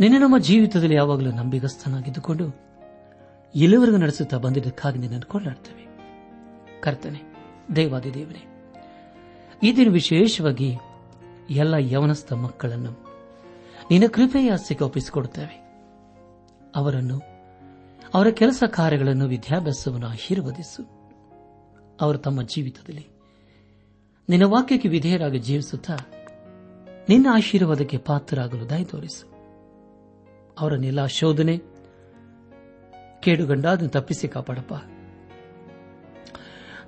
ನಿನ್ನೆ ನಮ್ಮ ಜೀವಿತದಲ್ಲಿ ಯಾವಾಗಲೂ ನಂಬಿಗಸ್ತನಾಗಿದ್ದುಕೊಂಡು ಎಲ್ಲವರೆಗೂ ನಡೆಸುತ್ತಾ ಬಂದಿದ್ದಕ್ಕಾಗಿ ನಿನ್ನನ್ನು ಕೊಂಡಾಡ್ತೇವೆ ಕರ್ತನೆ ದೇವಾದಿ ದೇವನೇ ಈ ದಿನ ವಿಶೇಷವಾಗಿ ಎಲ್ಲ ಯವನಸ್ಥ ಮಕ್ಕಳನ್ನು ನಿನ್ನ ಕೃಪೆಯ ಆಸೆಗೆ ಒಪ್ಪಿಸಿಕೊಡುತ್ತೇವೆ. ಅವರನ್ನು, ಅವರ ಕೆಲಸ ಕಾರ್ಯಗಳನ್ನು ವಿದ್ಯಾಭ್ಯಾಸವನ್ನು ಆಶೀರ್ವದಿಸು. ಅವರು ತಮ್ಮ ಜೀವಿತದಲ್ಲಿ ನಿನ್ನ ವಾಕ್ಯಕ್ಕೆ ವಿಧೇಯರಾಗಿ ಜೀವಿಸುತ್ತಾ ನಿನ್ನ ಆಶೀರ್ವಾದಕ್ಕೆ ಪಾತ್ರರಾಗಲು ದಯ ತೋರಿಸು. ಅವರನ್ನೆಲ್ಲ ಶೋಧನೆ. ಕೇಡುಗಂಡಾದ ತಪ್ಪಿಸಿ ಕಾಪಾಡಪ್ಪ.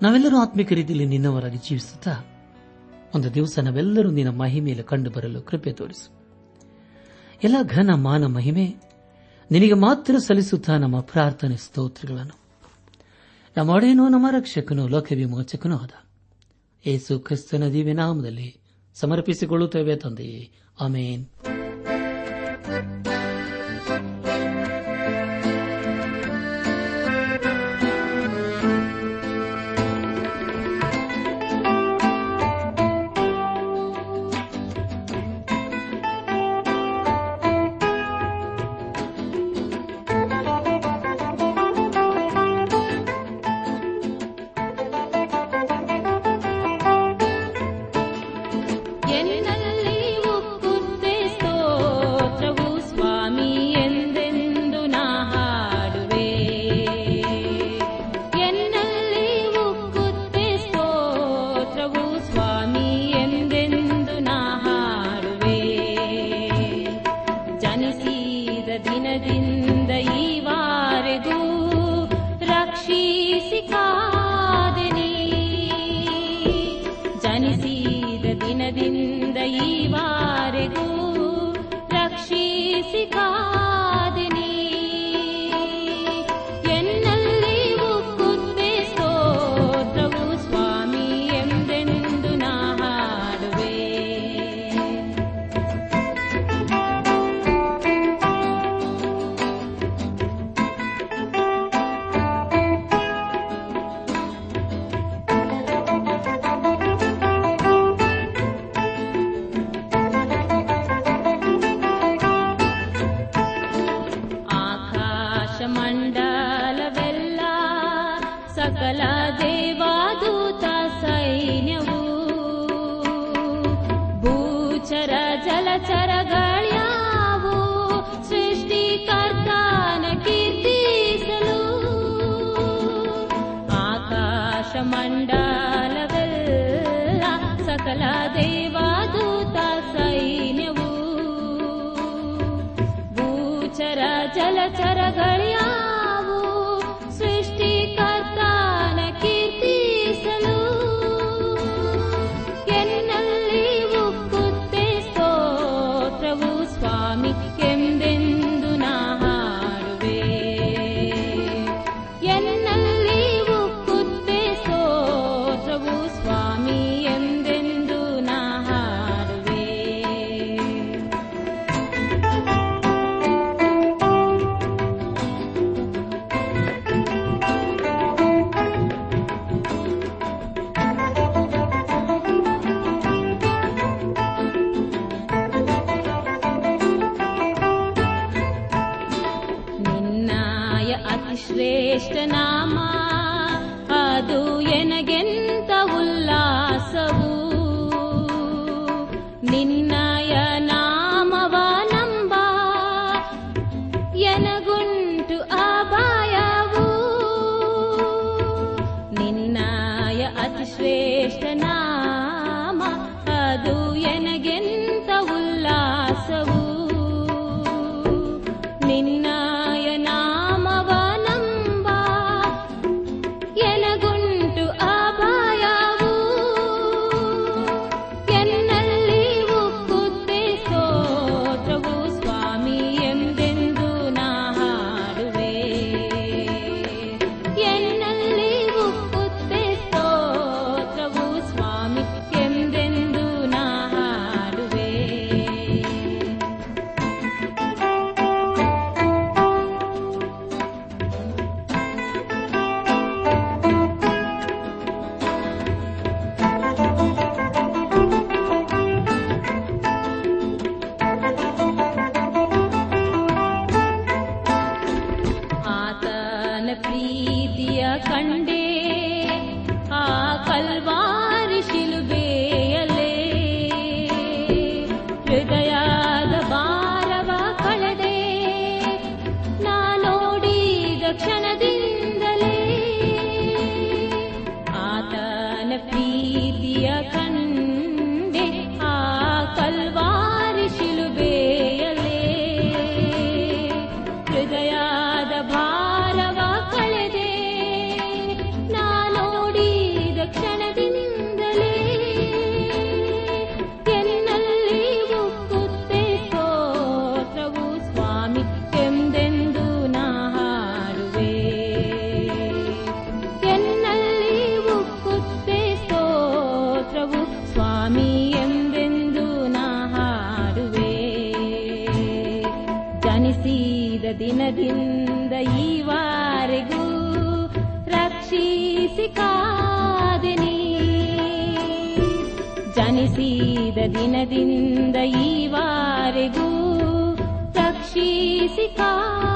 ನಾವೆಲ್ಲರೂ ಆತ್ಮಿಕ ರೀತಿಯಲ್ಲಿ ನಿನ್ನವರಾಗಿ ಜೀವಿಸುತ್ತಾ, ಒಂದು ದಿವಸ ನಾವೆಲ್ಲರೂ ನಿನ್ನ ಮಹಿಮೆಯಲ್ಲಿ ಕಂಡು ಬರಲು ಕೃಪೆ ತೋರಿಸು. ಎಲ್ಲ ಘನ ಮಾನ ಮಹಿಮೆ ನಿನಗೆ ಮಾತ್ರ ಸಲ್ಲಿಸುತ್ತಾ ನಮ್ಮ ಪ್ರಾರ್ಥನೆ ಸ್ತೋತ್ರಗಳನ್ನು. ನಮ್ಮ ಒಡೆಯನೂ, ನಮ್ಮ ರಕ್ಷಕನು, ಲೋಕವಿಮೋಚಕನೂ ಆದ. ಏಸು ಕ್ರಿಸ್ತನ ದಿವ್ಯ ನಾಮದಲ್ಲಿ ಸಮರ್ಪಿಸಿಕೊಳ್ಳುತ್ತೇವೆ ತಂದೆಯೇ. ಆಮೇನ್. मण्डाल सकला देवा दूता सैन गू श्रेष्ठनामा ಜನಿಸಿದ ದಿನದಿಂದ ಈವರೆಗೂ ರಕ್ಷಿಸಿ ಕಾದೆ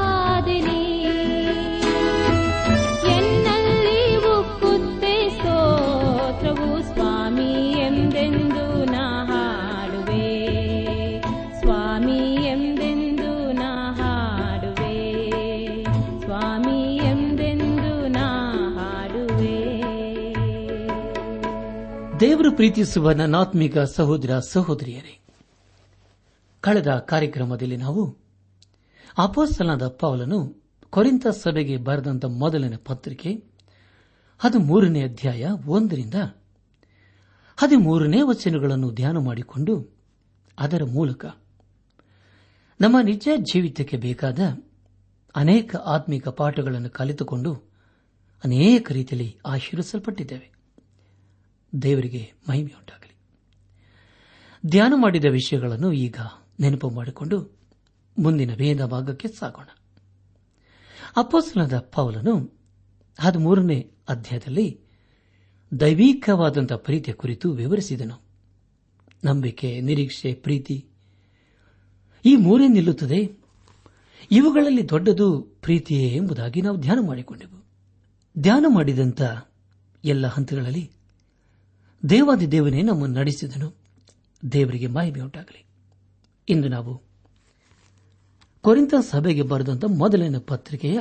ದೇವರು ಪ್ರೀತಿಸುವ ನನ್ನಾತ್ಮಿಕ ಸಹೋದರ ಸಹೋದರಿಯರೇ, ಕಳೆದ ಕಾರ್ಯಕ್ರಮದಲ್ಲಿ ನಾವು ಅಪೋಸ್ತಲನಾದ ಪೌಲನು ಕೊರಿಂತ ಸಭೆಗೆ ಬರೆದಂತ ಮೊದಲನೇ ಪತ್ರಿಕೆ, ಹದಿಮೂರನೇ ಅಧ್ಯಾಯ ಒಂದರಿಂದ ಹದಿಮೂರನೇ ವಚನಗಳನ್ನು ಧ್ಯಾನ ಮಾಡಿಕೊಂಡು ಅದರ ಮೂಲಕ ನಮ್ಮ ನಿಜ ಜೀವಿತಕ್ಕೆ ಬೇಕಾದ ಅನೇಕ ಆತ್ಮಿಕ ಪಾಠಗಳನ್ನು ಕಲಿತುಕೊಂಡು ಅನೇಕ ರೀತಿಯಲ್ಲಿ ಆಶೀರ್ವಿಸಲ್ಪಟ್ಟಿದ್ದೇವೆ ದೇವರಿಗೆ ಮಹಿಮೆಯುಂಟಾಗಲಿ. ಧ್ಯಾನ ಮಾಡಿದ ವಿಷಯಗಳನ್ನು ಈಗ ನೆನಪು ಮಾಡಿಕೊಂಡು ಮುಂದಿನ ವೇದ ಭಾಗಕ್ಕೆ ಸಾಗೋಣ. ಅಪ್ಪೋಸಲದ ಪೌಲನು ಹದಿಮೂರನೇ ಅಧ್ಯಾಯದಲ್ಲಿ ದೈವಿಕವಾದಂತಹ ಪ್ರೀತಿಯ ಕುರಿತು ವಿವರಿಸಿದನು. ನಂಬಿಕೆ, ನಿರೀಕ್ಷೆ, ಪ್ರೀತಿ ಈ ಮೂರೇ ನಿಲ್ಲುತ್ತದೆ. ಇವುಗಳಲ್ಲಿ ದೊಡ್ಡದು ಪ್ರೀತಿಯೇ ಎಂಬುದಾಗಿ ನಾವು ಧ್ಯಾನ ಮಾಡಿಕೊಂಡೆವು. ಧ್ಯಾನ ಮಾಡಿದಂಥ ಎಲ್ಲ ಹಂತಗಳಲ್ಲಿ ದೇವಾದಿ ದೇವನೇ ನಮ್ಮನ್ನು ನಡೆಸಿದನು. ದೇವರಿಗೆ ಮಾಹಿತಿ ಉಂಟಾಗಲಿ ಇಂದು ನಾವು ಕೊರಿಂತ ಸಭೆಗೆ ಬರೆದಂತ ಮೊದಲಿನ ಪತ್ರಿಕೆಯ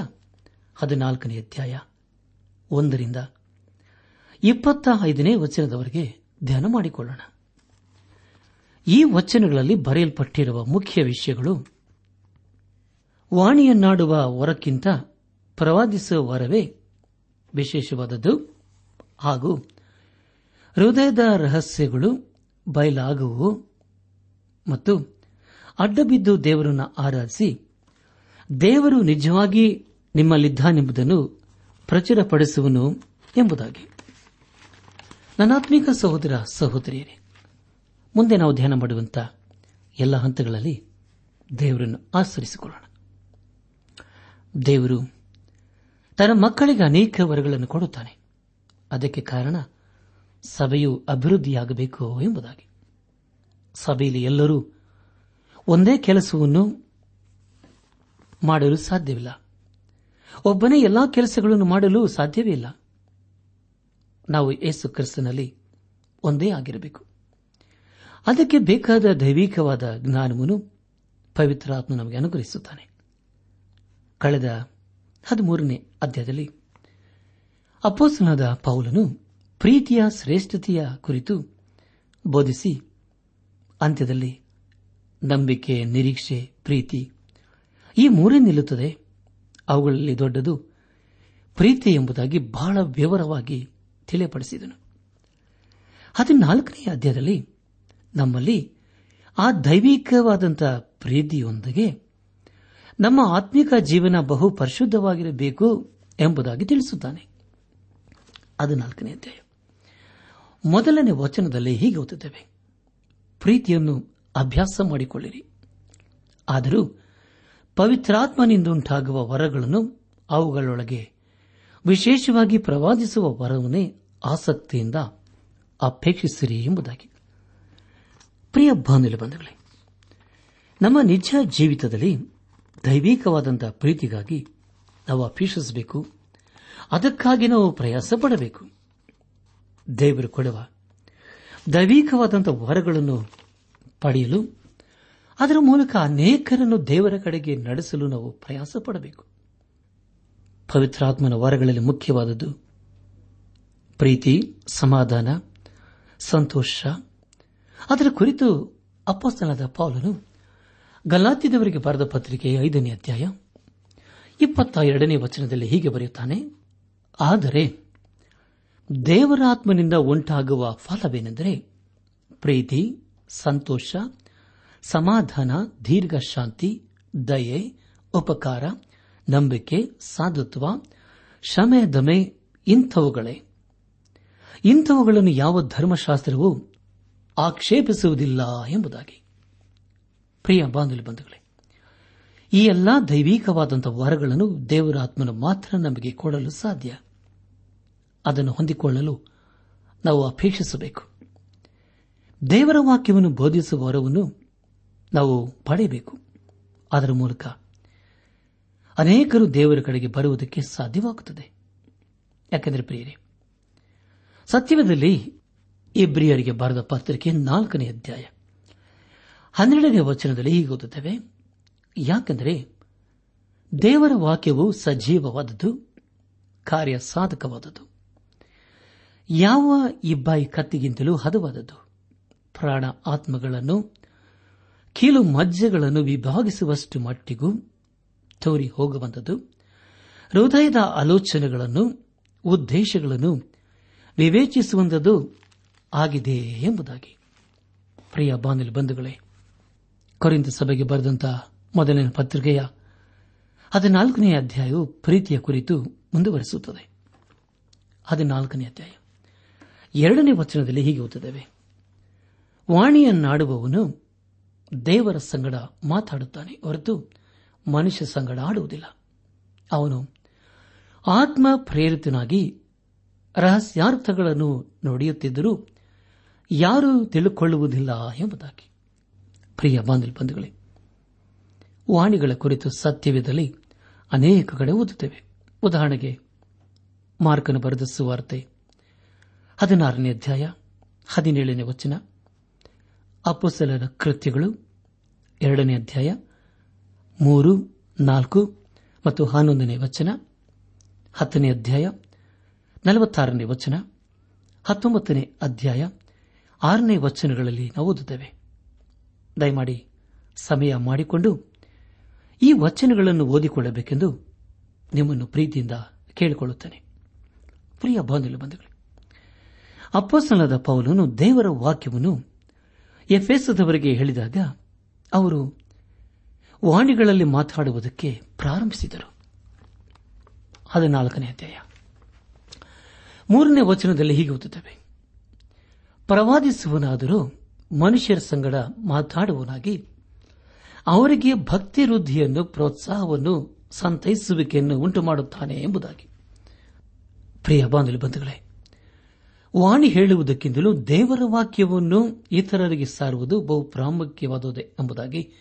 ಹದಿನಾಲ್ಕನೇ ಅಧ್ಯಾಯ ಒಂದರಿಂದ ಇಪ್ಪತ್ತ ಐದನೇ ವಚನದವರೆಗೆ ಧ್ಯಾನ ಮಾಡಿಕೊಳ್ಳೋಣ. ಈ ವಚನಗಳಲ್ಲಿ ಬರೆಯಲ್ಪಟ್ಟಿರುವ ಮುಖ್ಯ ವಿಷಯಗಳು ವಾಣಿಯನ್ನಾಡುವ ವರಕ್ಕಿಂತ ಪ್ರವಾದಿಸುವ ವರವೇ ವಿಶೇಷವಾದದ್ದು ಹಾಗೂ ಹೃದಯದ ರಹಸ್ಯಗಳು ಬಯಲಾಗುವು ಮತ್ತು ಅಡ್ಡಬಿದ್ದು ದೇವರನ್ನು ಆರಾಧಿಸಿ, ದೇವರು ನಿಜವಾಗಿ ನಿಮ್ಮಲ್ಲಿದ್ದಾನೆಂಬುದನ್ನು ಪ್ರಚುರಪಡಿಸುವನು ಎಂಬುದಾಗಿ. ನನಾತ್ಮಿಕ ಸಹೋದರ ಸಹೋದರಿಯರೇ, ಮುಂದೆ ನಾವು ಧ್ಯಾನ ಮಾಡುವಂತ ಎಲ್ಲ ಹಂತಗಳಲ್ಲಿ ದೇವರನ್ನು ಆಚರಿಸಿಕೊಳ್ಳೋಣ. ದೇವರು ತನ್ನ ಮಕ್ಕಳಿಗೆ ಅನೇಕ ವರಗಳನ್ನು ಕೊಡುತ್ತಾನೆ. ಅದಕ್ಕೆ ಕಾರಣ ಸಭೆಯು ಅಭಿವೃದ್ಧಿಯಾಗಬೇಕು ಎಂಬುದಾಗಿ. ಸಭೆಯಲ್ಲಿ ಎಲ್ಲರೂ ಒಂದೇ ಕೆಲಸವನ್ನು ಮಾಡಲು ಸಾಧ್ಯವಿಲ್ಲ. ಒಬ್ಬನೇ ಎಲ್ಲಾ ಕೆಲಸಗಳನ್ನು ಮಾಡಲು ಸಾಧ್ಯವೇ ಇಲ್ಲ. ನಾವು ಯೇಸು ಕ್ರಿಸ್ತನಲ್ಲಿ ಒಂದೇ ಆಗಿರಬೇಕು. ಅದಕ್ಕೆ ಬೇಕಾದ ದೈವಿಕವಾದ ಜ್ಞಾನವನ್ನು ಪವಿತ್ರಾತ್ಮ ನಮಗೆ ಅನುಗ್ರಹಿಸುತ್ತಾನೆ. ಕಳೆದ ಹದಿಮೂರನೇ ಅಧ್ಯಾಯದಲ್ಲಿ ಅಪೋಸನಾದ ಪೌಲನು ಪ್ರೀತಿಯ ಶ್ರೇಷ್ಠತೆಯ ಕುರಿತು ಬೋಧಿಸಿ ಅಂತ್ಯದಲ್ಲಿ ನಂಬಿಕೆ, ನಿರೀಕ್ಷೆ, ಪ್ರೀತಿ ಈ ಮೂರೇ ನಿಲ್ಲುತ್ತದೆ. ಅವುಗಳಲ್ಲಿ ದೊಡ್ಡದು ಪ್ರೀತಿ ಎಂಬುದಾಗಿ ಬಹಳ ವಿವರವಾಗಿ ತಿಳಿಯಪಡಿಸಿದನು. ಹದಿನಾಲ್ಕನೇ ಅಧ್ಯಾಯದಲ್ಲಿ ನಮ್ಮಲ್ಲಿ ಆ ದೈವಿಕವಾದಂಥ ಪ್ರೀತಿಯೊಂದಿಗೆ ನಮ್ಮ ಆತ್ಮಿಕ ಜೀವನ ಬಹು ಪರಿಶುದ್ಧವಾಗಿರಬೇಕು ಎಂಬುದಾಗಿ ತಿಳಿಸುತ್ತಾನೆ. ಅಧ್ಯಾಯ. ಮೊದಲನೇ ವಚನದಲ್ಲಿ ಹೀಗೆ ಓದುತ್ತೇವೆ. ಪ್ರೀತಿಯನ್ನು ಅಭ್ಯಾಸ ಮಾಡಿಕೊಳ್ಳಿರಿ. ಆದರೂ ಪವಿತ್ರಾತ್ಮನಿಂದಂಟಾಗುವ ವರಗಳನ್ನು ಅವುಗಳೊಳಗೆ ವಿಶೇಷವಾಗಿ ಪ್ರವಾದಿಸುವ ವರವನ್ನೇ ಆಸಕ್ತಿಯಿಂದ ಅಪೇಕ್ಷಿಸಿರಿ ಎಂಬುದಾಗಿ. ಪ್ರಿಯ ಬಂಧುಗಳೇ, ನಮ್ಮ ನಿಜ ಜೀವಿತದಲ್ಲಿ ದೈವಿಕವಾದಂತಹ ಪ್ರೀತಿಗಾಗಿ ನಾವು ಅಪೇಕ್ಷಿಸಬೇಕು. ಅದಕ್ಕಾಗಿ ನಾವು ಪ್ರಯಾಸ ಪಡಬೇಕು ದೇವರು ಕೊಡುವ ದೈವಿಕವಾದಂತಹ ವರಗಳನ್ನು ಪಡೆಯಲು ಅದರ ಮೂಲಕ ಅನೇಕರನ್ನು ದೇವರ ಕಡೆಗೆ ನಡೆಸಲು ನಾವು ಪ್ರಯಾಸ ಪಡಬೇಕು. ಪವಿತ್ರಾತ್ಮನ ವರಗಳಲ್ಲಿ ಮುಖ್ಯವಾದದ್ದು ಪ್ರೀತಿ, ಸಮಾಧಾನ, ಸಂತೋಷ. ಅದರ ಕುರಿತು ಅಪ್ಪಸ್ತನದ ಪೌಲನು ಗಲ್ಲಾತಿದವರಿಗೆ ಬರೆದ ಪತ್ರಿಕೆ ಐದನೇ ಅಧ್ಯಾಯ ಇಪ್ಪತ್ತ ಎರಡನೇ ವಚನದಲ್ಲಿ ಹೀಗೆ ಬರೆಯುತ್ತಾನೆ, ಆದರೆ ದೇವರಾತ್ಮನಿಂದ ಉಂಟಾಗುವ ಫಲವೇನೆಂದರೆ ಪ್ರೀತಿ, ಸಂತೋಷ, ಸಮಾಧಾನ ದೀರ್ಘ ಶಾಂತಿ ದಯೆ, ಉಪಕಾರ, ನಂಬಿಕೆ, ಸಾಧುತ್ವ ಶಮೆ ದಮೆ ಇಂಥವುಗಳೇ. ಇಂಥವುಗಳನ್ನು ಯಾವ ಧರ್ಮಶಾಸ್ತ್ರವೂ ಆಕ್ಷೇಪಿಸುವುದಿಲ್ಲ ಎಂಬುದಾಗಿ. ಪ್ರಿಯ ಬಂಧುಗಳೇ, ಈ ಎಲ್ಲಾ ದೈವಿಕವಾದಂತಹ ವರಗಳನ್ನು ದೇವರಾತ್ಮನು ಮಾತ್ರ ನಮಗೆ ಕೊಡಲು ಸಾಧ್ಯ. ಅದನ್ನು ಹೊಂದಿಕೊಳ್ಳಲು ನಾವು ಅಪೇಕ್ಷಿಸಬೇಕು. ದೇವರ ವಾಕ್ಯವನ್ನು ಬೋಧಿಸುವ ವರವನ್ನು ನಾವು ಪಡೆಯಬೇಕು. ಅದರ ಮೂಲಕ ಅನೇಕರು ದೇವರ ಕಡೆಗೆ ಬರುವುದಕ್ಕೆ ಸಾಧ್ಯವಾಗುತ್ತದೆ. ಯಾಕೆಂದರೆ ಪ್ರಿಯರೇ ಸತ್ಯವದಲ್ಲಿ ಇಬ್ರಿಯರಿಗೆ ಬರೆದ ಪತ್ರಿಕೆ ನಾಲ್ಕನೇ ಅಧ್ಯಾಯ ಹನ್ನೆರಡನೇ ವಚನದಲ್ಲಿ ಹೀಗೆ ಓದುತ್ತೇವೆ, ಯಾಕೆಂದರೆ ದೇವರ ವಾಕ್ಯವು ಸಜೀವವಾದದ್ದು ಕಾರ್ಯ ಸಾಧಕವಾದದ್ದು ಯಾವ ಇಬ್ಬಾಯಿ ಕತ್ತಿಗಿಂತಲೂ ಹದವಾದದ್ದು. ಪ್ರಾಣ ಆತ್ಮಗಳನ್ನು, ಕೀಲು ಮಜ್ಜೆಗಳನ್ನು ವಿಭಾಗಿಸುವಷ್ಟು ಮಟ್ಟಿಗೂ ತೋರಿ ಹೋಗಬಂದದ್ದು ಹೃದಯದ ಆಲೋಚನೆಗಳನ್ನು, ಉದ್ದೇಶಗಳನ್ನು ವಿವೇಚಿಸುವಂಥದ್ದು ಆಗಿದೆ ಎಂಬುದಾಗಿ. ಪ್ರಿಯ ಬಾನಿಲ್ ಬಂಧುಗಳೇ ಕೊರಿಂದ ಸಭೆಗೆ ಬರೆದಂತಹ ಮೊದಲಿನ ಪತ್ರಿಕೆಯ ಹದಿನಾಲ್ಕನೇ ಅಧ್ಯಾಯವು ಪ್ರೀತಿಯ ಕುರಿತು ಮುಂದುವರೆಸುತ್ತದೆ. ಹದಿನಾಲ್ಕನೇ ಅಧ್ಯಾಯ. ಎರಡನೇ ವಚನದಲ್ಲಿ ಹೀಗೆ ಓದುತ್ತೇವೆ. ವಾಣಿಯನ್ನಾಡುವವನು ದೇವರ ಸಂಗಡ ಮಾತಾಡುತ್ತಾನೆ ಹೊರತು ಮನುಷ್ಯ ಸಂಗಡ ಆಡುವುದಿಲ್ಲ. ಅವನು ಆತ್ಮ ಪ್ರೇರಿತನಾಗಿ ರಹಸ್ಯಾರ್ಥಗಳನ್ನು ನುಡಿಯುತ್ತಿದ್ದರೂ ಯಾರೂ ತಿಳಿದುಕೊಳ್ಳುವುದಿಲ್ಲ ಎಂಬುದಾಗಿ. ಪ್ರಿಯ ಬಂಧುಗಳೇ, ವಾಣಿಗಳ ಕುರಿತು ಸತ್ಯವಿದ್ದಲ್ಲಿ ಅನೇಕ ಕಡೆ ಓದುತ್ತೇವೆ. ಉದಾಹರಣೆಗೆ ಮಾರ್ಕನ ಬರೆದ ಸುವಾರ್ತೆ ಹದಿನಾರನೇ ಅಧ್ಯಾಯ, ಹದಿನೇಳನೇ ವಚನ. ಅಪ್ಪುಸಲನ ಕೃತ್ಯಗಳು, ಎರಡನೇ ಅಧ್ಯಾಯ, ಮೂರು, ನಾಲ್ಕು ಮತ್ತು ಹನ್ನೊಂದನೇ ವಚನ. ಹತ್ತನೇ ಅಧ್ಯಾಯ, ನಲವತ್ತಾರನೇ ವಚನ. ಹತ್ತೊಂಬತ್ತನೇ ಅಧ್ಯಾಯ, ಆರನೇ ವಚನಗಳಲ್ಲಿ ನಾವು ಓದುತ್ತೇವೆ. ದಯಮಾಡಿ ಸಮಯ ಮಾಡಿಕೊಂಡು ಈ ವಚನಗಳನ್ನು ಓದಿಕೊಳ್ಳಬೇಕೆಂದು ನಿಮ್ಮನ್ನು ಪ್ರೀತಿಯಿಂದ ಕೇಳಿಕೊಳ್ಳುತ್ತೇನೆ. ಪ್ರಿಯ ಬಂಧುಗಳು ಅಪ್ಪಸನದ ಪೌಲನು ದೇವರ ವಾಕ್ಯವನ್ನು ಎಫೆಸದವರಿಗೆ ಹೇಳಿದಾಗ ಅವರು ವಾಣಿಗಳಲ್ಲಿ ಮಾತಾಡುವುದಕ್ಕೆ ಪ್ರಾರಂಭಿಸಿದರು. ಹದಿನಾಲ್ಕನೇ ಅಧ್ಯಾಯ. ಮೂರನೇ ವಚನದಲ್ಲಿ ಹೀಗೆ ಓದುತ್ತವೆ. ಪ್ರವಾದಿಸುವನಾದರೂ ಮನುಷ್ಯರ ಸಂಗಡ ಮಾತಾಡುವನಾಗಿ ಅವರಿಗೆ ಭಕ್ತಿ ವೃದ್ಧಿಯನ್ನು ಪ್ರೋತ್ಸಾಹವನ್ನು ಸಂತೈಸುವಿಕೆಯನ್ನು ಉಂಟುಮಾಡುತ್ತಾನೆ ಎಂಬುದಾಗಿ. ಪ್ರಿಯ ಬಾಂಧವ್ಯ ಬಂಧುಗಳೇ ವಾಣಿ ಹೇಳುವುದಕ್ಕಿಂತಲೂ ದೇವರ ವಾಕ್ಯವನ್ನು ಇತರರಿಗೆ ಸಾರುವುದು ಬಹು ಪ್ರಾಮುಖ್ಯವಾದುದೇ ಎಂಬುದಾಗಿ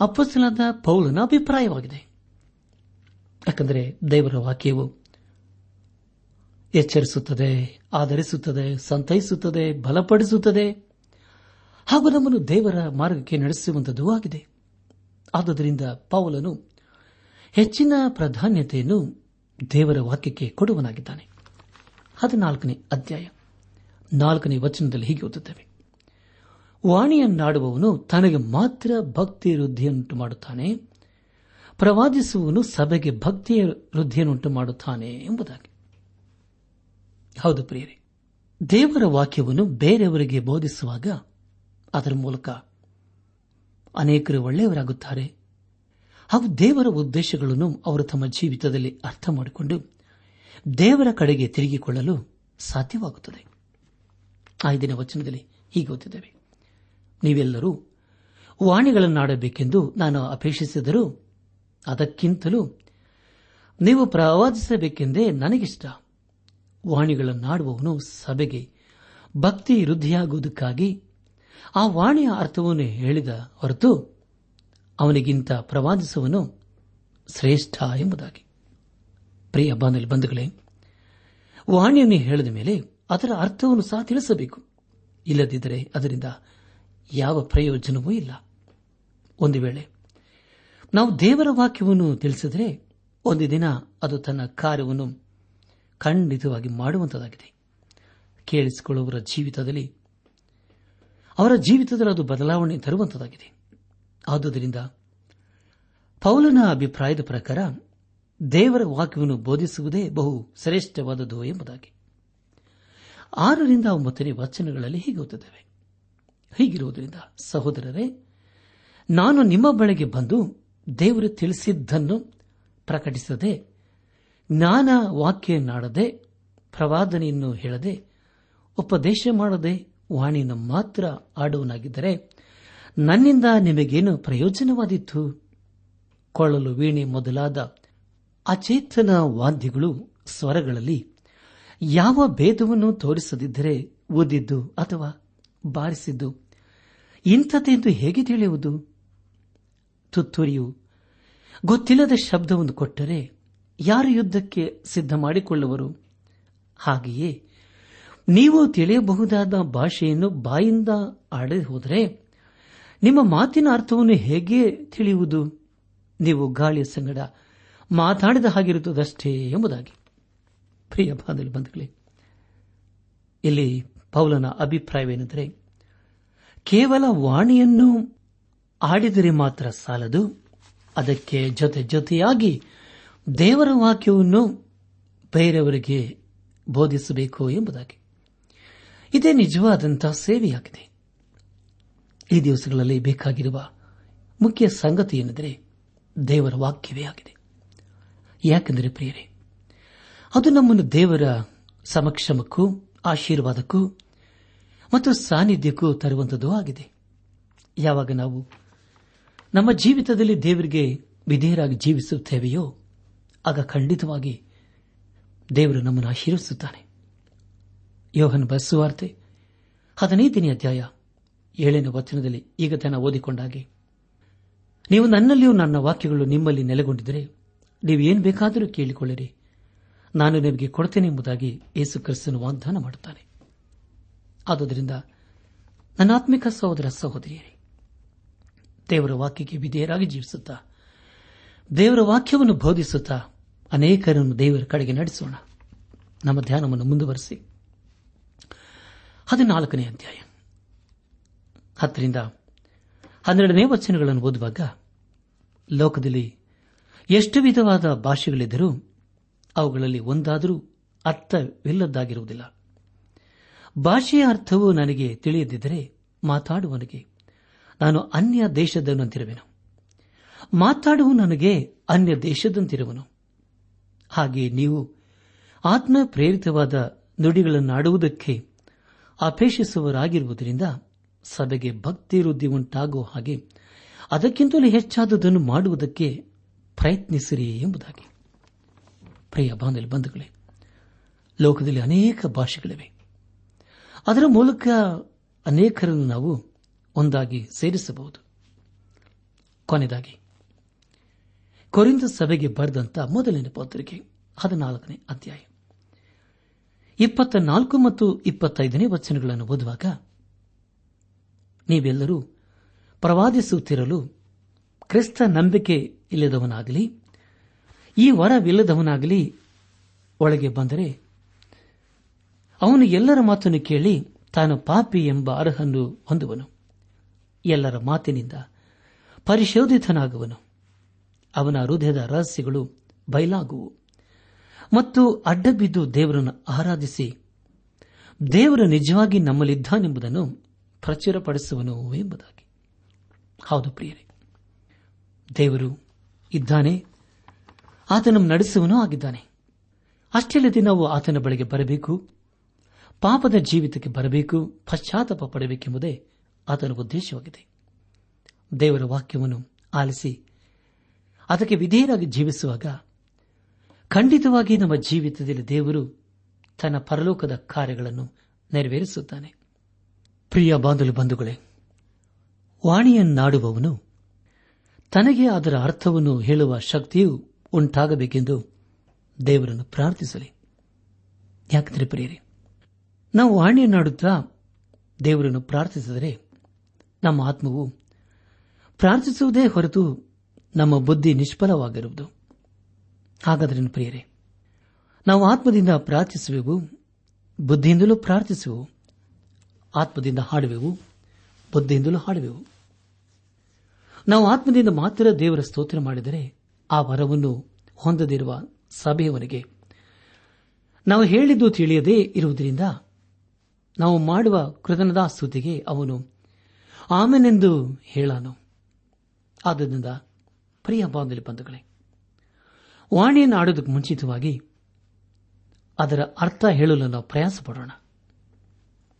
ಅಪ್ಪಸ್ಸಲಾದ ಪೌಲನ ಅಭಿಪ್ರಾಯವಾಗಿದೆ. ಯಾಕೆಂದರೆ ದೇವರ ವಾಕ್ಯವು ಎಚ್ಚರಿಸುತ್ತದೆ, ಆಧರಿಸುತ್ತದೆ, ಸಂತೈಸುತ್ತದೆ, ಬಲಪಡಿಸುತ್ತದೆ. ಹಾಗೂ ನಮ್ಮನ್ನು ದೇವರ ಮಾರ್ಗಕ್ಕೆ ನಡೆಸುವಂತದ್ದು ಆಗಿದೆ. ಆದುದರಿಂದ ಪೌಲನು ಹೆಚ್ಚಿನ ಪ್ರಾಧಾನ್ಯತೆಯನ್ನು ದೇವರ ವಾಕ್ಯಕ್ಕೆ ಕೊಡುವನಾಗಿದ್ದಾನೆ. ಹದಿನಾಲ್ಕನೇ ಅಧ್ಯಾಯ. ನಾಲ್ಕನೇ ವಚನದಲ್ಲಿ ಹೀಗೆ ಓದುತ್ತೇವೆ. ವಾಣಿಯನ್ನಾಡುವವನು ತನಗೆ ಮಾತ್ರ ಭಕ್ತಿ ವೃದ್ಧಿಯನ್ನುಂಟು ಮಾಡುತ್ತಾನೆ. ಪ್ರವಾದಿಸುವವನು ಸಭೆಗೆ ಭಕ್ತಿಯ ವೃದ್ಧಿಯನ್ನುಂಟು ಮಾಡುತ್ತಾನೆ ಎಂಬುದಾಗಿ. ಹೌದು ಪ್ರಿಯರೇ, ದೇವರ ವಾಕ್ಯವನ್ನು ಬೇರೆಯವರಿಗೆ ಬೋಧಿಸುವಾಗ ಅದರ ಮೂಲಕ ಅನೇಕರು ಒಳ್ಳೆಯವರಾಗುತ್ತಾರೆ. ಹಾಗೂ ದೇವರ ಉದ್ದೇಶಗಳನ್ನು ಅವರು ತಮ್ಮ ಜೀವಿತದಲ್ಲಿ ಅರ್ಥ ಮಾಡಿಕೊಂಡು ದೇವರ ಕಡೆಗೆ ತಿರುಗಿಕೊಳ್ಳಲು ಸಾಧ್ಯವಾಗುತ್ತದೆ. ಐದಿನ ವಚನದಲ್ಲಿ ಹೀಗೆ ಓದಿದ್ದೇವೆ. ನೀವೆಲ್ಲರೂ ವಾಣಿಗಳನ್ನಾಡಬೇಕೆಂದು ನಾನು ಅಪೇಕ್ಷಿಸಿದರೂ ಅದಕ್ಕಿಂತಲೂ ನೀವು ಪ್ರವಾದಿಸಬೇಕೆಂದೇ ನನಗಿಷ್ಟ. ವಾಣಿಗಳನ್ನಾಡುವವನು ಸಭೆಗೆ ಭಕ್ತಿ ವೃದ್ಧಿಯಾಗುವುದಕ್ಕಾಗಿ ಆ ವಾಣಿಯ ಅರ್ಥವನ್ನು ಹೇಳಿದ ಹೊರತು ಅವನಿಗಿಂತ ಪ್ರವಾದಿಸುವನು ಶ್ರೇಷ್ಠ ಎಂಬುದಾಗಿ. ಪ್ರಿಯ ಬಾಂಧವ್ಯ ಬಂಧುಗಳೇ, ವಾಣಿಯನ್ನು ಹೇಳಿದ ಮೇಲೆ ಅದರ ಅರ್ಥವನ್ನು ಸಹ ತಿಳಿಸಬೇಕು. ಇಲ್ಲದಿದ್ದರೆ ಅದರಿಂದ ಯಾವ ಪ್ರಯೋಜನವೂ ಇಲ್ಲ. ಒಂದು ವೇಳೆ ನಾವು ದೇವರ ವಾಕ್ಯವನ್ನು ತಿಳಿಸಿದರೆ ಒಂದು ದಿನ ಅದು ತನ್ನ ಕಾರ್ಯವನ್ನು ಖಂಡಿತವಾಗಿ ಮಾಡುವಂತದಾಗಿದೆ ಕೇಳಿಸಿಕೊಳ್ಳುವವರ ಜೀವಿತದಲ್ಲಿ ಅವರ ಜೀವಿತದಲ್ಲಿ ಅದು ಬದಲಾವಣೆ ತರುವಂತದಾಗಿದೆ ಆದುದರಿಂದ ಪೌಲನ ಅಭಿಪ್ರಾಯದ ಪ್ರಕಾರ ದೇವರ ವಾಕ್ಯವನ್ನು ಬೋಧಿಸುವುದೇ ಬಹು ಶ್ರೇಷ್ಠವಾದದ್ದು ಎಂಬುದಾಗಿ. ಆರರಿಂದ ಒಂಬತ್ತನೇ ವಚನಗಳಲ್ಲಿ ಹೀಗೆ ಓದುತ್ತೇವೆ. ಹೀಗಿರುವುದರಿಂದ, ಸಹೋದರರೇ, ನಾನು ನಿಮ್ಮ ಬಳಿಗೆ ಬಂದು ದೇವರು ತಿಳಿಸಿದ್ದನ್ನು ಪ್ರಕಟಿಸದೆ, ಜ್ಞಾನ ವಾಕ್ಯನಾಡದೆ ಪ್ರವಾದನೆಯನ್ನು ಹೇಳದೆ, ಉಪದೇಶ ಮಾಡದೆ, ವಾಣಿಯನ್ನು ಮಾತ್ರ ಆಡುವನಾಗಿದ್ದರೆ ನನ್ನಿಂದ ನಿಮಗೇನು ಪ್ರಯೋಜನವಾದಿತ್ತು ಕೊಳ್ಳಲು ವೀಣೆ ಮೊದಲಾದ ಅಚೇತನ ವಾದ್ಯಗಳು ಸ್ವರಗಳಲ್ಲಿ ಯಾವ ಭೇದವನ್ನು ತೋರಿಸದಿದ್ದರೆ ಓದಿದ್ದು ಅಥವಾ ಬಾರಿಸಿದ್ದು? ಇಂಥದ್ದೆಂದು ಹೇಗೆ ತಿಳಿಯುವುದು? ತುತ್ತೂರಿಯು, ಗೊತ್ತಿಲ್ಲದ ಶಬ್ದವನ್ನು ಕೊಟ್ಟರೆ ಯಾರು ಯುದ್ಧಕ್ಕೆ ಸಿದ್ಧ ಮಾಡಿಕೊಳ್ಳುವರು? ಹಾಗೆಯೇ, ನೀವು ತಿಳಿಯಬಹುದಾದ ಭಾಷೆಯನ್ನು ಬಾಯಿಂದ ಆಡಿ ಹೋದರೆ ನಿಮ್ಮ ಮಾತಿನ ಅರ್ಥವನ್ನು ಹೇಗೆ ತಿಳಿಯುವುದು? ನೀವು ಗಾಳಿಯ ಸಂಗಡ ಮಾತಾಡಿದ ಹಾಗಿರುತ್ತದಷ್ಟೇ ಎಂಬುದಾಗಿ. ಪ್ರಿಯ ಬಾಂಧವ್ಯ ಬಂಧುಗಳೇ, ಇಲ್ಲಿ ಪೌಲನ ಅಭಿಪ್ರಾಯವೇನೆಂದರೆ, ಕೇವಲ ವಾಣಿಯನ್ನು ಆಡಿದರೆ ಮಾತ್ರ ಸಾಲದು, ಅದಕ್ಕೆ ಜೊತೆ ಜೊತೆಯಾಗಿ ದೇವರ ವಾಕ್ಯವನ್ನು ಬೇರೆಯವರಿಗೆ ಬೋಧಿಸಬೇಕು ಎಂಬುದಾಗಿ. ಇದೇ ನಿಜವಾದಂತಹ ಸೇವೆಯಾಗಿದೆ. ಈ ದಿವಸಗಳಲ್ಲಿ ಬೇಕಾಗಿರುವ ಮುಖ್ಯ ಸಂಗತಿ ಏನೆಂದರೆ ದೇವರ ವಾಕ್ಯವೇ ಆಗಿದೆ. ಯಾಕೆಂದರೆ ಪ್ರಿಯರೇ ಅದು ನಮ್ಮನ್ನು ದೇವರ ಸಮಕ್ಷಮಕ್ಕೂ, ಆಶೀರ್ವಾದಕ್ಕೂ ಮತ್ತು ಸಾನ್ನಿಧ್ಯಕ್ಕೂ ತರುವಂಥದ್ದು ಆಗಿದೆ. ಯಾವಾಗ ನಾವು ನಮ್ಮ ಜೀವಿತದಲ್ಲಿ ದೇವರಿಗೆ ವಿಧೇಯರಾಗಿ ಜೀವಿಸುತ್ತೇವೆಯೋ, ಆಗ ಖಂಡಿತವಾಗಿ ದೇವರು ನಮ್ಮನ್ನು ಆಶೀರ್ವಿಸುತ್ತಾನೆ ಯೋಹನ್ ಬಸ್ಸುವಾರ್ತೆ ಹದಿನೈದನೇ ಅಧ್ಯಾಯ ಏಳನೇ ವಚನದಲ್ಲಿ ಈಗ ತನ್ನ ಓದಿಕೊಂಡಾಗೆ ನೀವು ನನ್ನಲ್ಲಿಯೂ ನನ್ನ ವಾಕ್ಯಗಳು ನಿಮ್ಮಲ್ಲಿ ನೆಲೆಗೊಂಡಿದ್ದರೆ ನೀವು ಏನು ಬೇಕಾದರೂ ಕೇಳಿಕೊಳ್ಳಿರಿ. ನಾನು ನಿಮಗೆ ಕೊಡ್ತೇನೆ ಎಂಬುದಾಗಿ ಯೇಸು ಕ್ರಿಸ್ತನು ವಾಗ್ದಾನ ಮಾಡುತ್ತಾನೆ. ಆದುದರಿಂದ ನನ್ನ ಆತ್ಮಿಕ ಸಹೋದರ ಸಹೋದರಿಯರೇ, ದೇವರ ವಾಕ್ಯಕ್ಕೆ ವಿಧೇಯರಾಗಿ ಜೀವಿಸುತ್ತಾ, ದೇವರ ವಾಕ್ಯವನ್ನು ಬೋಧಿಸುತ್ತಾ ಅನೇಕರನ್ನು ದೇವರ ಕಡೆಗೆ ನಡೆಸೋಣ. ನಮ್ಮ ಧ್ಯಾನವನ್ನು ಮುಂದುವರೆಸಿ. ಹದಿನಾಲ್ಕನೇ ಅಧ್ಯಾಯ. ಹತ್ತರಿಂದ ಹನ್ನೆರಡನೇ ವಚನಗಳನ್ನು ಓದುವಾಗ, ಲೋಕದಲ್ಲಿ ಎಷ್ಟು ವಿಧವಾದ ಭಾಷೆಗಳಿದ್ದರೂ ಅವುಗಳಲ್ಲಿ ಒಂದಾದರೂ ಅರ್ಥವಿಲ್ಲದ್ದಾಗಿರುವುದಿಲ್ಲ. ಭಾಷೆಯ ಅರ್ಥವು ನನಗೆ ತಿಳಿಯದಿದ್ದರೆ ಮಾತಾಡುವನಿಗೆ ನಾನು ಅನ್ಯ ದೇಶದವನಂತಿರುವೆನು. ಮಾತಾಡುವ ನನಗೆ ಅನ್ಯ ದೇಶದಂತಿರುವನು. ಹಾಗೆ ನೀವು ಆತ್ಮ ಪ್ರೇರಿತವಾದ ನುಡಿಗಳನ್ನಾಡುವುದಕ್ಕೆ ಅಪೇಕ್ಷಿಸುವರಾಗಿರುವುದರಿಂದ ಸಭೆಗೆ ಭಕ್ತಿ ವೃದ್ಧಿ ಉಂಟಾಗುವ ಹಾಗೆ ಅದಕ್ಕಿಂತಲೂ ಹೆಚ್ಚಾದದನ್ನು ಮಾಡುವುದಕ್ಕೆ ಪ್ರಯತ್ನಿಸಿರಿ ಎಂಬುದಾಗಿ. ಪ್ರಿಯ ಬಾಂಧವ್ಯ ಬಂಧುಗಳೇ, ಲೋಕದಲ್ಲಿ ಅನೇಕ ಭಾಷೆಗಳಿವೆ. ಅದರ ಮೂಲಕ ಅನೇಕರನ್ನು ನಾವು ಒಂದಾಗಿ ಸೇರಿಸಬಹುದು. ಕೊನೆಯದಾಗಿ ಕೊರಿಂದ ಸಭೆಗೆ ಬರೆದಂತ ಮೊದಲನೇ ಪತ್ರಿಕೆ, ಹದಿನಾಲ್ಕನೇ ಅಧ್ಯಾಯ. ಇಪ್ಪತ್ತ ನಾಲ್ಕು ಮತ್ತು ಇಪ್ಪತ್ತೈದನೇ ವಚನಗಳನ್ನು ಓದುವಾಗ, ನೀವೆಲ್ಲರೂ ಪ್ರವಾದಿಸುತ್ತಿರಲು ಕ್ರಿಸ್ತ ನಂಬಿಕೆ ಇಲ್ಲದವನಾಗಲಿ ಈ ವರವಿಲ್ಲದವನಾಗಲಿ ಒಳಗೆ ಬಂದರೆ ಅವನು ಎಲ್ಲರ ಮಾತನ್ನು ಕೇಳಿ ತಾನು ಪಾಪಿ ಎಂಬ ಅರ್ಹನ್ನು ಹೊಂದುವನು. ಎಲ್ಲರ ಮಾತಿನಿಂದ ಪರಿಶೋಧಿತನಾಗುವನು. ಅವನ ಹೃದಯದ ರಹಸ್ಯಗಳು ಬಯಲಾಗುವು. ಮತ್ತು ಅಡ್ಡಬಿದ್ದು ದೇವರನ್ನು ಆರಾಧಿಸಿ ದೇವರು ನಿಜವಾಗಿ ನಮ್ಮಲ್ಲಿದ್ದಾನೆಂಬುದನ್ನು ಪ್ರಚುರಪಡಿಸುವನು ಎಂಬುದಾಗಿ. ಹೌದು ಪ್ರಿಯರೇ, ದೇವರು ಇದ್ದಾನೆ ಆತನ ನಡೆಸುವನೂ ಆಗಿದ್ದಾನೆ. ಅಷ್ಟಲ್ಲದೆ ನಾವು ಆತನ ಬಳಿಗೆ ಬರಬೇಕು. ಪಾಪದ ಜೀವಿತಕ್ಕೆ ಬರಬೇಕು. ಪಶ್ಚಾತ್ತಾಪ ಪಡಬೇಕೆಂಬುದೇ ಆತನ ಉದ್ದೇಶವಾಗಿದೆ. ದೇವರ ವಾಕ್ಯವನ್ನು ಆಲಿಸಿ ಅದಕ್ಕೆ ವಿಧೇಯರಾಗಿ ಜೀವಿಸುವಾಗ ಖಂಡಿತವಾಗಿ ನಮ್ಮ ಜೀವಿತದಲ್ಲಿ ದೇವರು ತನ್ನ ಪರಲೋಕದ ಕಾರ್ಯಗಳನ್ನು ನೆರವೇರಿಸುತ್ತಾನೆ. ಪ್ರಿಯ ಬಾಂಧಲು ಬಂಧುಗಳೇ, ವಾಣಿಯನ್ನಾಡುವವನು ತನಗೆ ಅದರ ಅರ್ಥವನ್ನು ಹೇಳುವ ಶಕ್ತಿಯೂ ಉಂಟಾಗಬೇಕೆಂದು ದೇವರನ್ನು ಪ್ರಾರ್ಥಿಸಲಿ. ಯಾಕಂದರೆ ಪ್ರಿಯರಿ, ನಾವು ಆಣೆಯನ್ನಾಡುತ್ತಾ ದೇವರನ್ನು ಪ್ರಾರ್ಥಿಸಿದರೆ ನಮ್ಮ ಆತ್ಮವು ಪ್ರಾರ್ಥಿಸುವುದೇ ಹೊರತು ನಮ್ಮ ಬುದ್ಧಿ ನಿಷ್ಫಲವಾಗಿರುವುದು. ಹಾಗಾದರೆ ಪ್ರಿಯರೇ, ನಾವು ಆತ್ಮದಿಂದ ಪ್ರಾರ್ಥಿಸುವೆವು, ಬುದ್ಧಿಯಿಂದಲೂ ಪ್ರಾರ್ಥಿಸುವೆವು, ಆತ್ಮದಿಂದ ಹಾಡುವೆವು, ಬುದ್ಧಿಯಿಂದಲೂ ಹಾಡುವೆವು. ನಾವು ಆತ್ಮದಿಂದ ಮಾತ್ರ ದೇವರ ಸ್ತೋತ್ರ ಮಾಡಿದರೆ ಆ ವರವನ್ನು ಹೊಂದದಿರುವ ಸಭೆಯವನಿಗೆ ನಾವು ಹೇಳಿದ್ದು ತಿಳಿಯದೇ ಇರುವುದರಿಂದ ನಾವು ಮಾಡುವ ಕೃತನದ ಸ್ತುತಿಗೆ ಅವನು ಆಮೇನೆಂದು ಹೇಳಾನು. ಆದ್ದರಿಂದ ಪ್ರಿಯ ಬಾಂಧಲಿ ಬಂಧುಗಳೇ, ವಾಣಿಯನ್ನು ಆಡೋದಕ್ಕೆ ಮುಂಚಿತವಾಗಿ ಅದರ ಅರ್ಥ ಹೇಳಲು ನಾವು ಪ್ರಯಾಸ ಪಡೋಣ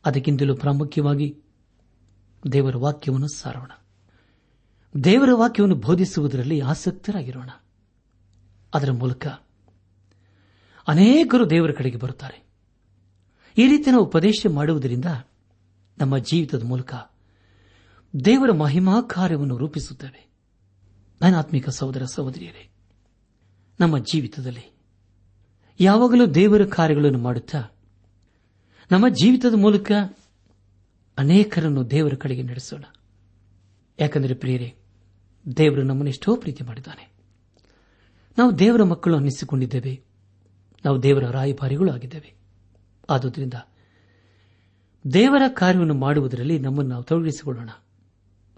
ಅದಕ್ಕಿಂತಲೂ ಪ್ರಾಮುಖ್ಯವಾಗಿ ದೇವರ ವಾಕ್ಯವನ್ನು ಸಾರೋಣ. ದೇವರ ವಾಕ್ಯವನ್ನು ಬೋಧಿಸುವುದರಲ್ಲಿ ಆಸಕ್ತರಾಗಿರೋಣ. ಅದರ ಮೂಲಕ ಅನೇಕರು ದೇವರ ಕಡೆಗೆ ಬರುತ್ತಾರೆ. ಈ ರೀತಿ ನಾವು ಉಪದೇಶ ಮಾಡುವುದರಿಂದ ನಮ್ಮ ಜೀವಿತದ ಮೂಲಕ ದೇವರ ಮಹಿಮಾ ಕಾರ್ಯವನ್ನು ರೂಪಿಸುತ್ತೇವೆ. ನೈನಾತ್ಮಿಕ ಸಹೋದರ ಸಹೋದರಿಯರೇ, ನಮ್ಮ ಜೀವಿತದಲ್ಲಿ ಯಾವಾಗಲೂ ದೇವರ ಕಾರ್ಯಗಳನ್ನು ಮಾಡುತ್ತಾ ನಮ್ಮ ಜೀವಿತದ ಮೂಲಕ ಅನೇಕರನ್ನು ದೇವರ ಕಡೆಗೆ ನಡೆಸೋಣ. ಯಾಕಂದರೆ ಪ್ರಿಯರೇ, ದೇವರು ನಮ್ಮನ್ನು ಎಷ್ಟೋ ಪ್ರೀತಿ ಮಾಡಿದ್ದಾನೆ. ನಾವು ದೇವರ ಮಕ್ಕಳು ಅನ್ನಿಸಿಕೊಂಡಿದ್ದೇವೆ. ನಾವು ದೇವರ ರಾಯಭಾರಿಗಳು ಆಗಿದ್ದೇವೆ. ಆದುದರಿಂದ ದೇವರ ಕಾರ್ಯವನ್ನು ಮಾಡುವುದರಲ್ಲಿ ನಮ್ಮನ್ನು ನಾವು ತೊಡಗಿಸಿಕೊಳ್ಳೋಣ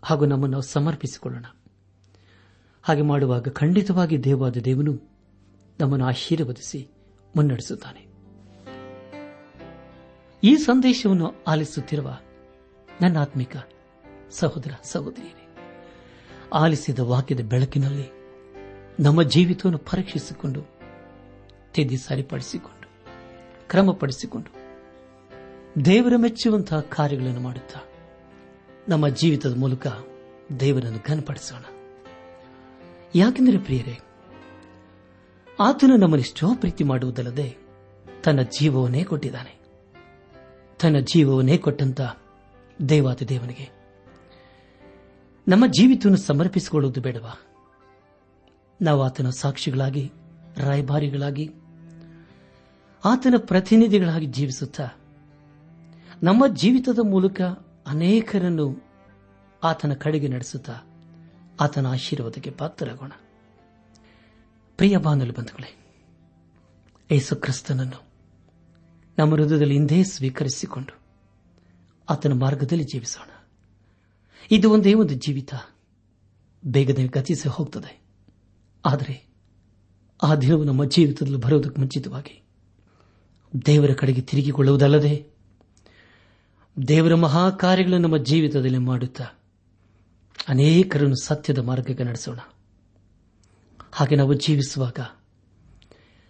ಹಾಗೂ ನಮ್ಮನ್ನು ನಾವು ಸಮರ್ಪಿಸಿಕೊಳ್ಳೋಣ. ಹಾಗೆ ಮಾಡುವಾಗ ಖಂಡಿತವಾಗಿ ದೇವಾದ ದೇವನು ನಮ್ಮನ್ನು ಆಶೀರ್ವದಿಸಿ ಮುನ್ನಡೆಸುತ್ತಾನೆ. ಈ ಸಂದೇಶವನ್ನು ಆಲಿಸುತ್ತಿರುವ ನನ್ನ ಆತ್ಮಿಕ ಸಹೋದರ ಸಹೋದರಿಯರೇ, ಆಲಿಸಿದ ವಾಕ್ಯದ ಬೆಳಕಿನಲ್ಲಿ ನಮ್ಮ ಜೀವಿತವನ್ನು ಪರೀಕ್ಷಿಸಿಕೊಂಡು, ತಿದ್ದಿ ಸರಿಪಡಿಸಿಕೊಂಡು, ಕ್ರಮಪಡಿಸಿಕೊಂಡು, ದೇವರ ಮೆಚ್ಚುವಂತಹ ಕಾರ್ಯಗಳನ್ನು ಮಾಡುತ್ತಾ, ನಮ್ಮ ಜೀವಿತದ ಮೂಲಕ ದೇವರನ್ನು ಘನಪಡಿಸೋಣ. ಯಾಕೆಂದರೆ ಪ್ರಿಯರೇ, ಆತನು ನಮ್ಮನ್ನೆಷ್ಟೋ ಪ್ರೀತಿ ಮಾಡುವುದಲ್ಲದೆ ತನ್ನ ಜೀವವನ್ನೇ ಕೊಟ್ಟಿದ್ದಾನೆ. ತನ್ನ ಜೀವವನ್ನೇ ಕೊಟ್ಟಂತ ದೇವಾದ ದೇವನಿಗೆ, ನಮ್ಮ ಜೀವಿತವನ್ನು ಸಮರ್ಪಿಸಿಕೊಳ್ಳುವುದು ಬೇಡವಾ? ನಾವು ಆತನ ಸಾಕ್ಷಿಗಳಾಗಿ, ರಾಯಭಾರಿಗಳಾಗಿ, ಆತನ ಪ್ರತಿನಿಧಿಗಳಾಗಿ ಜೀವಿಸುತ್ತಾ, ನಮ್ಮ ಜೀವಿತದ ಮೂಲಕ ಅನೇಕರನ್ನು ಆತನ ಕಡೆಗೆ ನಡೆಸುತ್ತಾ, ಆತನ ಆಶೀರ್ವಾದಕ್ಕೆ ಪಾತ್ರರಾಗೋಣ. ಪ್ರಿಯ ಬಾನಲು ಬಂಧುಗಳೇ, ಯೇಸು ಕ್ರಿಸ್ತನನ್ನು ನಮ್ಮ ಹೃದಯದಲ್ಲಿ ಹಿಂದೆ ಸ್ವೀಕರಿಸಿಕೊಂಡು ಆತನ ಮಾರ್ಗದಲ್ಲಿ ಜೀವಿಸೋಣ. ಇದು ಒಂದೇ ಒಂದು ಜೀವಿತ. ಬೇಗನೆ ಗತಿಸಿ ಹೋಗ್ತದೆ. ಆದರೆ ಆ ದಿನವು ನಮ್ಮ ಜೀವಿತದಲ್ಲಿ ಬರುವುದಕ್ಕೆ ಮುಂಚಿತವಾಗಿ ದೇವರ ಕಡೆಗೆ ತಿರುಗಿಕೊಳ್ಳುವುದಲ್ಲದೆ ದೇವರ ಮಹಾ ನಮ್ಮ ಜೀವಿತದಲ್ಲಿ ಮಾಡುತ್ತಾ ಅನೇಕರನ್ನು ಸತ್ಯದ ಮಾರ್ಗಕ್ಕೆ ನಡೆಸೋಣ. ಹಾಗೆ ನಾವು ಜೀವಿಸುವಾಗ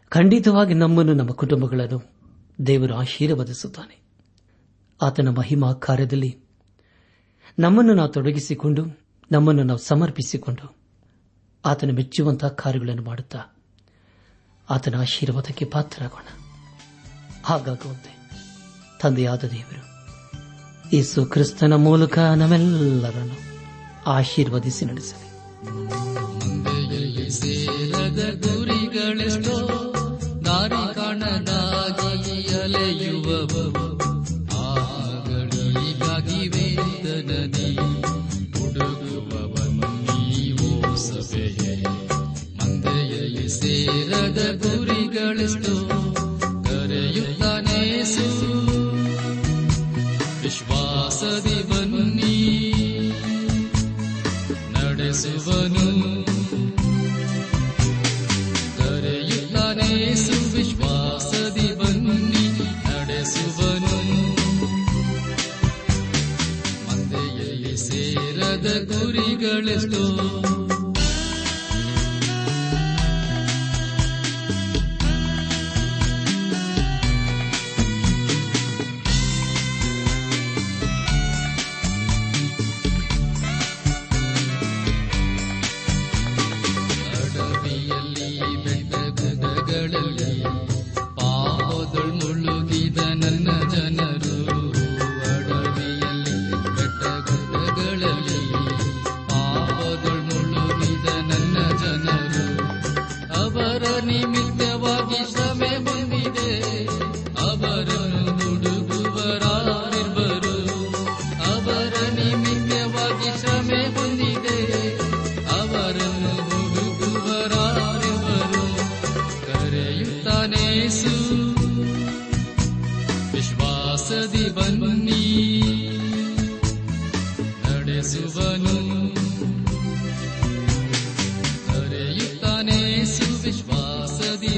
ಖಂಡಿತವಾಗಿ ನಮ್ಮನ್ನು ನಮ್ಮ ಕುಟುಂಬಗಳನ್ನು ದೇವರು ಆಶೀರ್ವದಿಸುತ್ತಾನೆ. ಆತನ ಮಹಿಮಾ ಕಾರ್ಯದಲ್ಲಿ ನಮ್ಮನ್ನು ನಾವು ತೊಡಗಿಸಿಕೊಂಡು ನಮ್ಮನ್ನು ನಾವು ಸಮರ್ಪಿಸಿಕೊಂಡು ಆತನ ಮೆಚ್ಚುವಂತಹ ಕಾರ್ಯಗಳನ್ನು ಮಾಡುತ್ತಾ ಆತನ ಆಶೀರ್ವಾದಕ್ಕೆ ಪಾತ್ರರಾಗೋಣ. ಹಾಗಾಗುವಂತೆ ತಂದೆಯಾದ ದೇವರು, ಯೇಸು ಕ್ರಿಸ್ತನ ಮೂಲಕ ನಮ್ಮೆಲ್ಲರನ್ನು ಆಶೀರ್ವದಿಸಿ ನಡೆಸಲಿ. ಮಂದೆಯಲ್ಲಿ ಸೇರದ ಗುರಿಗಳೆಷ್ಟೋ ಕರೆಯುತ್ತಾನೇಸು ವಿಶ್ವಾಸದಿ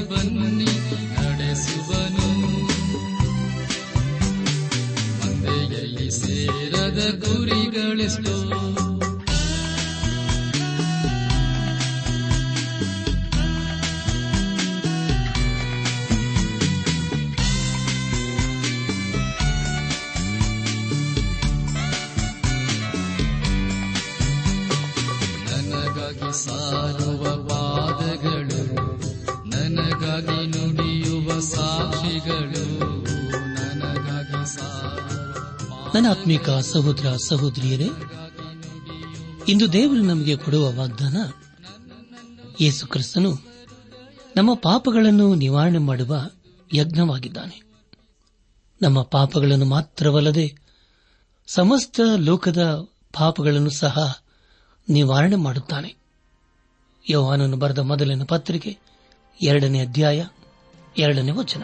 ವಿಶ್ವಾಸದಿ ಆತ್ಮಿಕ ಸಹೋದರ ಸಹೋದರಿಯರೇ, ಇಂದು ದೇವರು ನಮಗೆ ಕೊಡುವ ವಾಗ್ದಾನ, ಯೇಸು ಕ್ರಿಸ್ತನು ನಮ್ಮ ಪಾಪಗಳನ್ನು ನಿವಾರಣೆ ಮಾಡುವ ಯಜ್ಞವಾಗಿದ್ದಾನೆ. ನಮ್ಮ ಪಾಪಗಳನ್ನು ಮಾತ್ರವಲ್ಲದೆ ಸಮಸ್ತ ಲೋಕದ ಪಾಪಗಳನ್ನು ಸಹ ನಿವಾರಣೆ ಮಾಡುತ್ತಾನೆ. ಯೋಹಾನನು ಬರೆದ ಮೊದಲಿನ ಪತ್ರಿಕೆ ಎರಡನೇ ಅಧ್ಯಾಯ ಎರಡನೇ ವಚನ.